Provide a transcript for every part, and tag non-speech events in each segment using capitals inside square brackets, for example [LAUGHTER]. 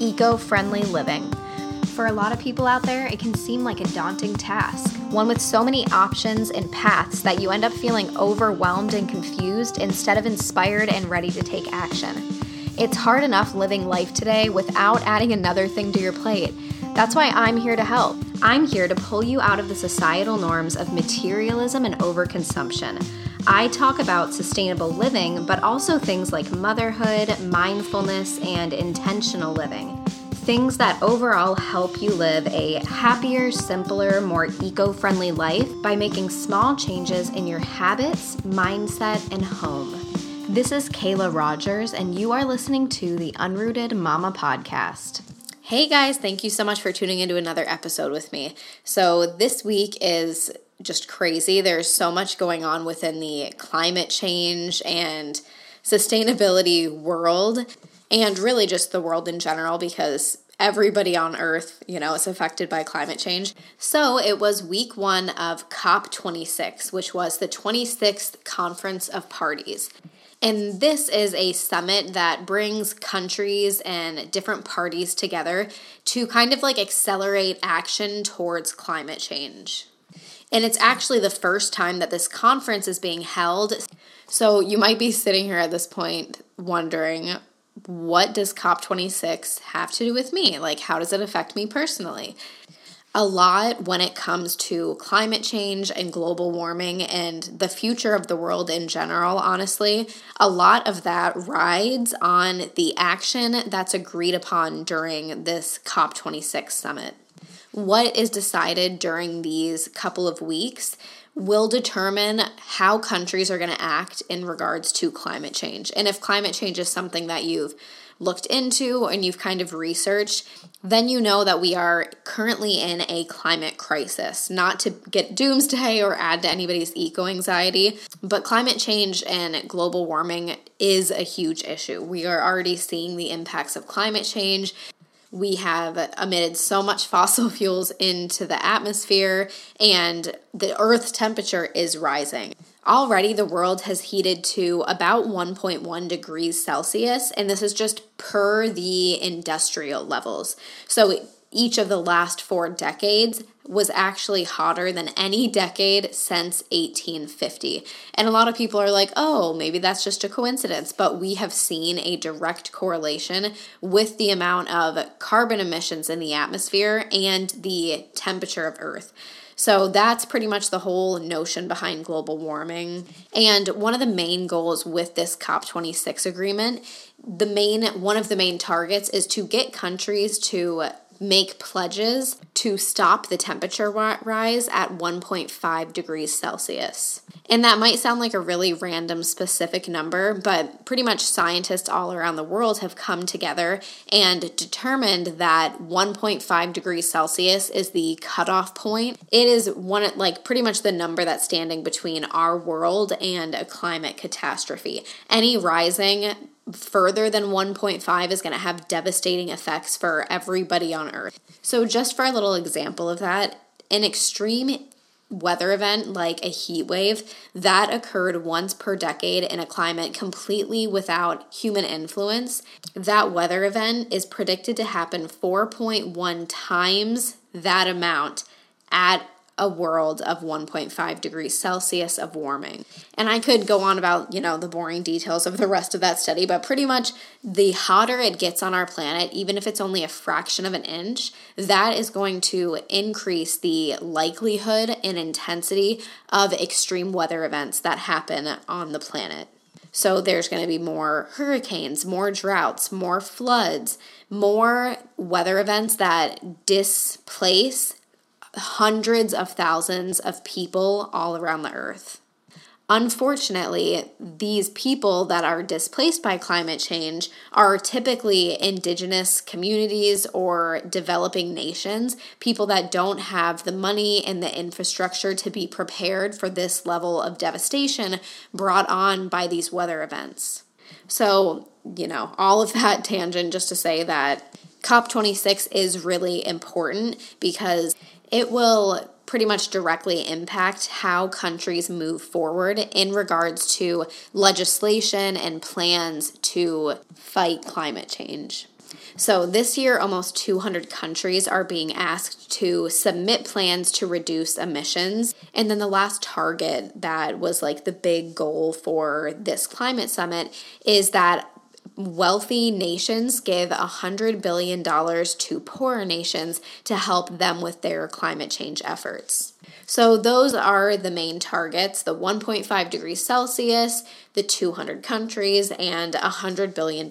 eco friendly living. For a lot of people out there, it can seem like a daunting task, one with so many options and paths that you end up feeling overwhelmed and confused instead of inspired and ready to take action. It's hard enough living life today without adding another thing to your plate. That's why I'm here to help. I'm here to pull you out of the societal norms of materialism and overconsumption. I talk about sustainable living, but also things like motherhood, mindfulness, and intentional living. Things that overall help you live a happier, simpler, more eco friendly life by making small changes in your habits, mindset, and home. This is Kayla Rogers, and you are listening to the Unrooted Mama Podcast. Hey guys, thank you so much for tuning into another episode with me. So, this week is just crazy. There's so much going on within the climate change and sustainability world, and really just the world in general because everybody on earth, you know, is affected by climate change. So it was week one of COP26, which was the 26th Conference of Parties. And this is a summit that brings countries and different parties together to kind of like accelerate action towards climate change. And it's actually the first time that this conference is being held. So you might be sitting here at this point wondering, what does COP26 have to do with me? Like, how does it affect me personally? A lot when it comes to climate change and global warming and the future of the world in general, honestly, a lot of that rides on the action that's agreed upon during this COP26 summit what is decided during these couple of weeks will determine how countries are going to act in regards to climate change. And if climate change is something that you've looked into and you've kind of researched, then you know that we are currently in a climate crisis. Not to get doomsday or add to anybody's eco anxiety, but climate change and global warming is a huge issue. We are already seeing the impacts of climate change we have emitted so much [LAUGHS] fossil fuels into the atmosphere, and the Earth's temperature is rising. Already, the world has heated to about 1.1 degrees Celsius, and this is just per the industrial levels. So, each of the last four decades was actually hotter than any decade since 1850. And a lot of people are like, oh, maybe that's just a coincidence. But we have seen a direct correlation with the amount of carbon emissions in the atmosphere and the temperature of Earth. So that's pretty much the whole notion behind global warming. And one of the main goals with this COP26 agreement, the main one of the main targets is to get countries to make pledges to stop the temperature rise at 1.5 degrees Celsius. And that might sound like a really random specific number, but pretty much scientists all around the world have come together and determined that 1.5 degrees Celsius is the cutoff point. It is one like pretty much the number that's standing between our world and a climate catastrophe. Any rising further than 1.5 is going to have devastating effects for everybody on Earth. So, just for a little example of that, an extreme weather event like a heat wave that occurred once per decade in a climate completely without human influence, that weather event is predicted to happen 4.1 times that amount at a world of 1.5 degrees Celsius of warming. And I could go on about, you know, the boring details of the rest of that study, but pretty much the hotter it gets on our planet, even if it's only a fraction of an inch, that is going to increase the likelihood and intensity of extreme weather events that happen on the planet. So there's going to be more hurricanes, more droughts, more floods, more weather events that displace hundreds of thousands of people all around the earth. Unfortunately, these people that are displaced by climate change are typically indigenous communities or developing nations, people that don't have the money and the infrastructure to be prepared for this level of devastation brought on by these weather events. So, you know, all of that tangent just to say that COP26 is really important because it will pretty much directly impact how countries move forward in regards to legislation and plans to fight climate change. So, this year, almost 200 countries are being asked to submit plans to reduce emissions. And then the last target that was like the big goal for this climate summit is that wealthy nations give $100 billion to poorer nations to help them with their climate change efforts. So, those are the main targets the 1.5 degrees Celsius, the 200 countries, and $100 billion.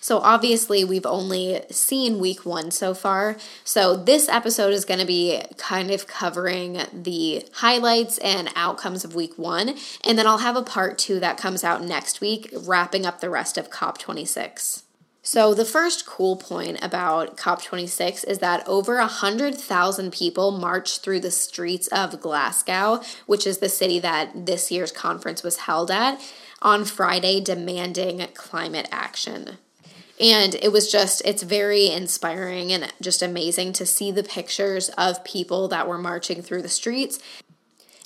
So, obviously, we've only seen week one so far. So, this episode is going to be kind of covering the highlights and outcomes of week one. And then I'll have a part two that comes out next week, wrapping up the rest of COP26. So, the first cool point about COP26 is that over 100,000 people marched through the streets of Glasgow, which is the city that this year's conference was held at, on Friday demanding climate action. And it was just, it's very inspiring and just amazing to see the pictures of people that were marching through the streets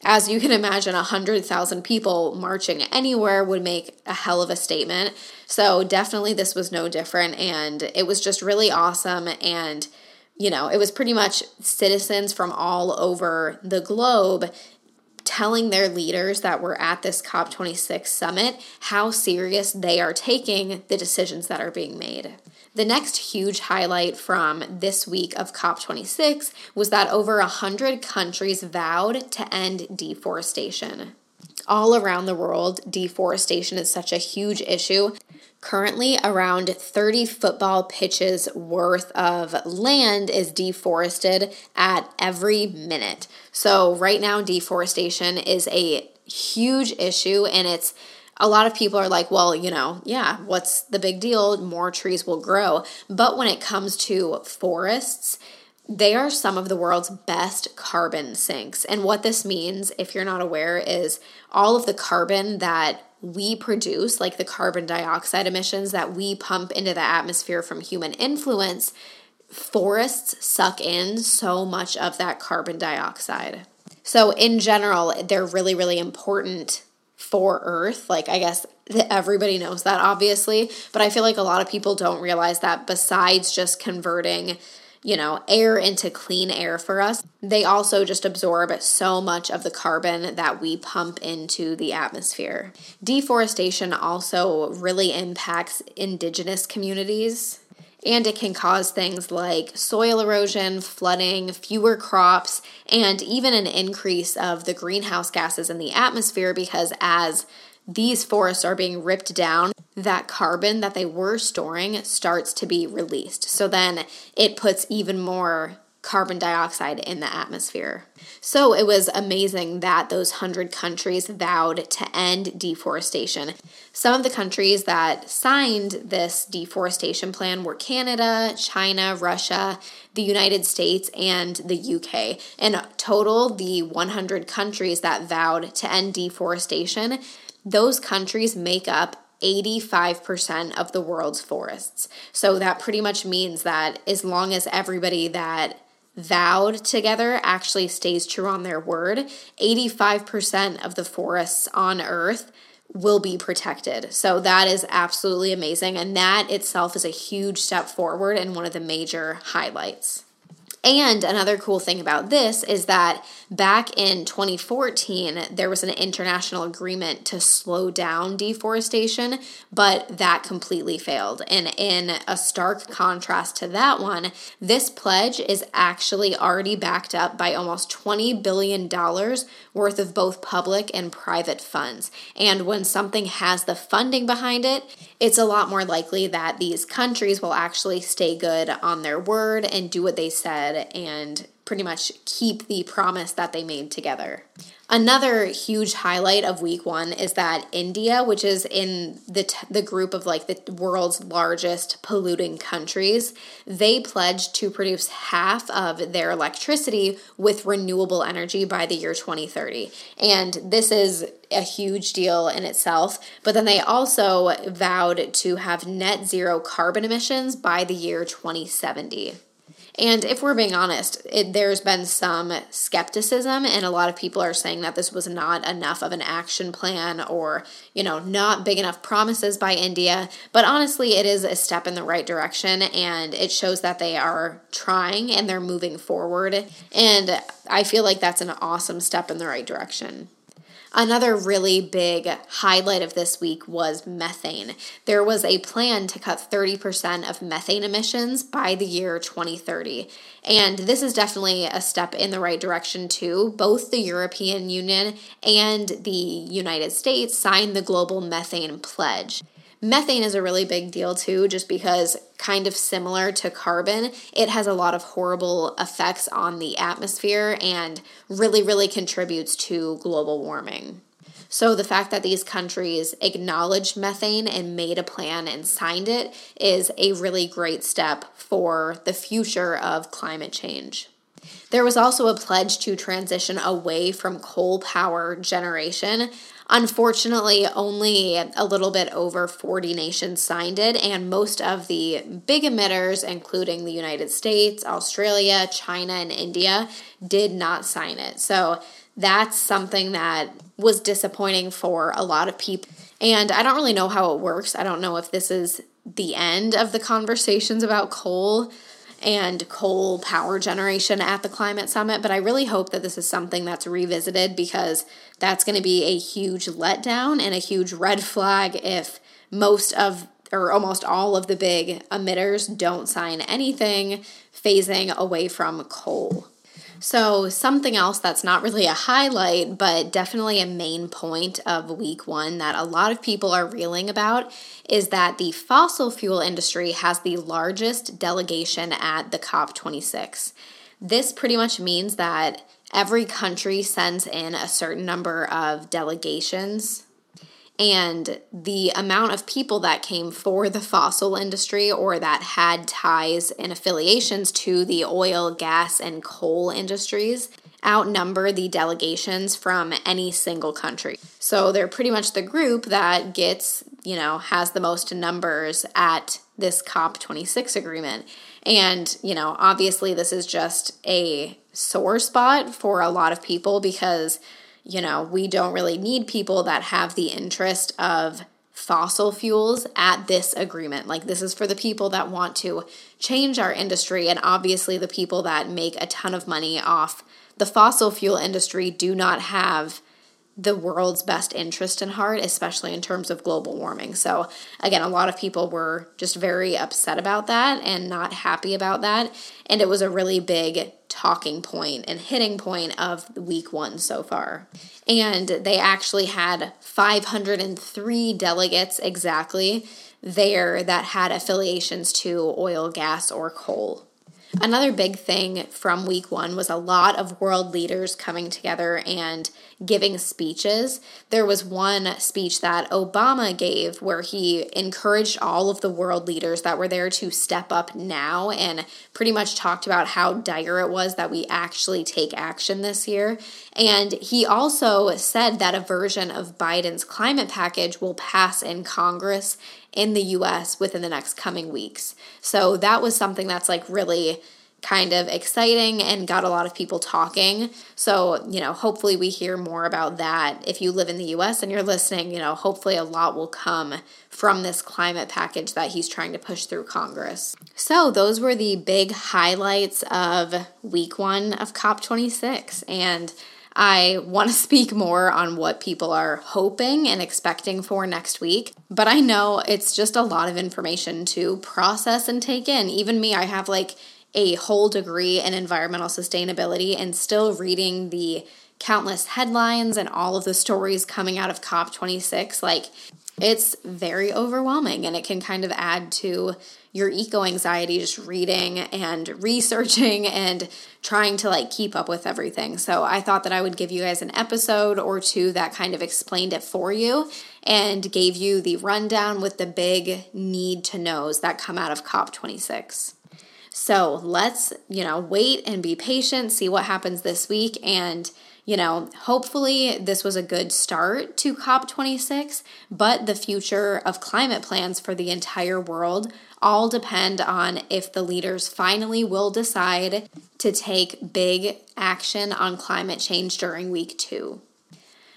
as you can imagine, 100,000 people marching anywhere would make a hell of a statement. So, definitely, this was no different. And it was just really awesome. And, you know, it was pretty much citizens from all over the globe telling their leaders that were at this COP26 summit how serious they are taking the decisions that are being made. The next huge highlight from this week of COP26 was that over 100 countries vowed to end deforestation. All around the world, deforestation is such a huge issue. Currently, around 30 football pitches worth of land is deforested at every minute. So, right now, deforestation is a huge issue and it's a lot of people are like, well, you know, yeah, what's the big deal? More trees will grow. But when it comes to forests, they are some of the world's best carbon sinks. And what this means, if you're not aware, is all of the carbon that we produce, like the carbon dioxide emissions that we pump into the atmosphere from human influence, forests suck in so much of that carbon dioxide. So, in general, they're really, really important for Earth. Like, I guess everybody knows that, obviously, but I feel like a lot of people don't realize that besides just converting, you know, air into clean air for us, they also just absorb so much of the carbon that we pump into the atmosphere. Deforestation also really impacts indigenous communities and it can cause things like soil erosion, flooding, fewer crops, and even an increase of the greenhouse gases in the atmosphere because as these forests are being ripped down, that carbon that they were storing starts to be released. So then it puts even more carbon dioxide in the atmosphere. So it was amazing that those 100 countries vowed to end deforestation. Some of the countries that signed this deforestation plan were Canada, China, Russia, the United States, and the UK. In total, the 100 countries that vowed to end deforestation, those countries make up 85% of the world's forests. So that pretty much means that as long as everybody that vowed together actually stays true on their word, 85% of the forests on Earth will be protected. So that is absolutely amazing. And that itself is a huge step forward and one of the major highlights. And another cool thing about this is that back in 2014, there was an international agreement to slow down deforestation, but that completely failed. And in a stark contrast to that one, this pledge is actually already backed up by almost $20 billion worth of both public and private funds. And when something has the funding behind it, it's a lot more likely that these countries will actually stay good on their word and do what they said and pretty much keep the promise that they made together. Another huge highlight of week one is that India, which is in the, t- the group of like the world's largest polluting countries, they pledged to produce half of their electricity with renewable energy by the year 2030. And this is a huge deal in itself. But then they also vowed to have net zero carbon emissions by the year 2070. And if we're being honest, it, there's been some skepticism, and a lot of people are saying that this was not enough of an action plan or, you know, not big enough promises by India. But honestly, it is a step in the right direction, and it shows that they are trying and they're moving forward. And I feel like that's an awesome step in the right direction. Another really big highlight of this week was methane. There was a plan to cut 30% of methane emissions by the year 2030. And this is definitely a step in the right direction, too. Both the European Union and the United States signed the Global Methane Pledge. Methane is a really big deal too, just because, kind of similar to carbon, it has a lot of horrible effects on the atmosphere and really, really contributes to global warming. So, the fact that these countries acknowledged methane and made a plan and signed it is a really great step for the future of climate change. There was also a pledge to transition away from coal power generation. Unfortunately, only a little bit over 40 nations signed it, and most of the big emitters, including the United States, Australia, China, and India, did not sign it. So that's something that was disappointing for a lot of people. And I don't really know how it works. I don't know if this is the end of the conversations about coal and coal power generation at the climate summit, but I really hope that this is something that's revisited because that's going to be a huge letdown and a huge red flag if most of or almost all of the big emitters don't sign anything phasing away from coal. So, something else that's not really a highlight, but definitely a main point of week one that a lot of people are reeling about is that the fossil fuel industry has the largest delegation at the COP26. This pretty much means that every country sends in a certain number of delegations and the amount of people that came for the fossil industry or that had ties and affiliations to the oil, gas, and coal industries outnumber the delegations from any single country. So they're pretty much the group that gets, you know, has the most numbers at this COP26 agreement. And, you know, obviously this is just a sore spot for a lot of people because you know, we don't really need people that have the interest of fossil fuels at this agreement. Like, this is for the people that want to change our industry, and obviously, the people that make a ton of money off the fossil fuel industry do not have the world's best interest in heart, especially in terms of global warming. So, again, a lot of people were just very upset about that and not happy about that. And it was a really big talking point and hitting point of week one so far. And they actually had 503 delegates exactly there that had affiliations to oil, gas, or coal. Another big thing from week one was a lot of world leaders coming together and giving speeches. There was one speech that Obama gave where he encouraged all of the world leaders that were there to step up now and pretty much talked about how dire it was that we actually take action this year. And he also said that a version of Biden's climate package will pass in Congress in the US within the next coming weeks. So that was something that's like really kind of exciting and got a lot of people talking. So, you know, hopefully we hear more about that. If you live in the US and you're listening, you know, hopefully a lot will come from this climate package that he's trying to push through Congress. So, those were the big highlights of week one of COP26. And I want to speak more on what people are hoping and expecting for next week, but I know it's just a lot of information to process and take in. Even me, I have like a whole degree in environmental sustainability and still reading the countless headlines and all of the stories coming out of COP26. Like, it's very overwhelming and it can kind of add to your eco anxiety just reading and researching and trying to like keep up with everything. So I thought that I would give you guys an episode or two that kind of explained it for you and gave you the rundown with the big need to knows that come out of COP26. So let's, you know, wait and be patient, see what happens this week and you know, hopefully this was a good start to COP26, but the future of climate plans for the entire world all depend on if the leaders finally will decide to take big action on climate change during week two.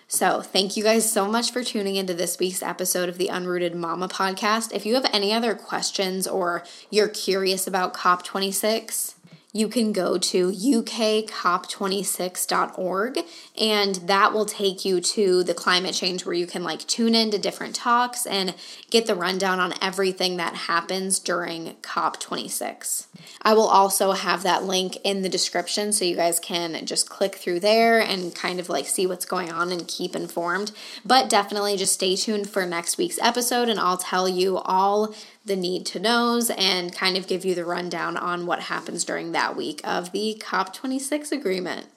So, thank you guys so much for tuning into this week's episode of the Unrooted Mama podcast. If you have any other questions or you're curious about COP26, you can go to ukcop26.org and that will take you to the climate change where you can like tune into different talks and get the rundown on everything that happens during COP26. I will also have that link in the description so you guys can just click through there and kind of like see what's going on and keep informed. But definitely just stay tuned for next week's episode and I'll tell you all the need to knows and kind of give you the rundown on what happens during that week of the COP26 agreement.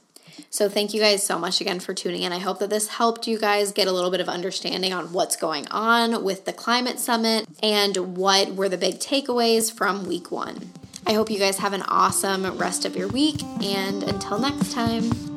So, thank you guys so much again for tuning in. I hope that this helped you guys get a little bit of understanding on what's going on with the climate summit and what were the big takeaways from week one. I hope you guys have an awesome rest of your week, and until next time.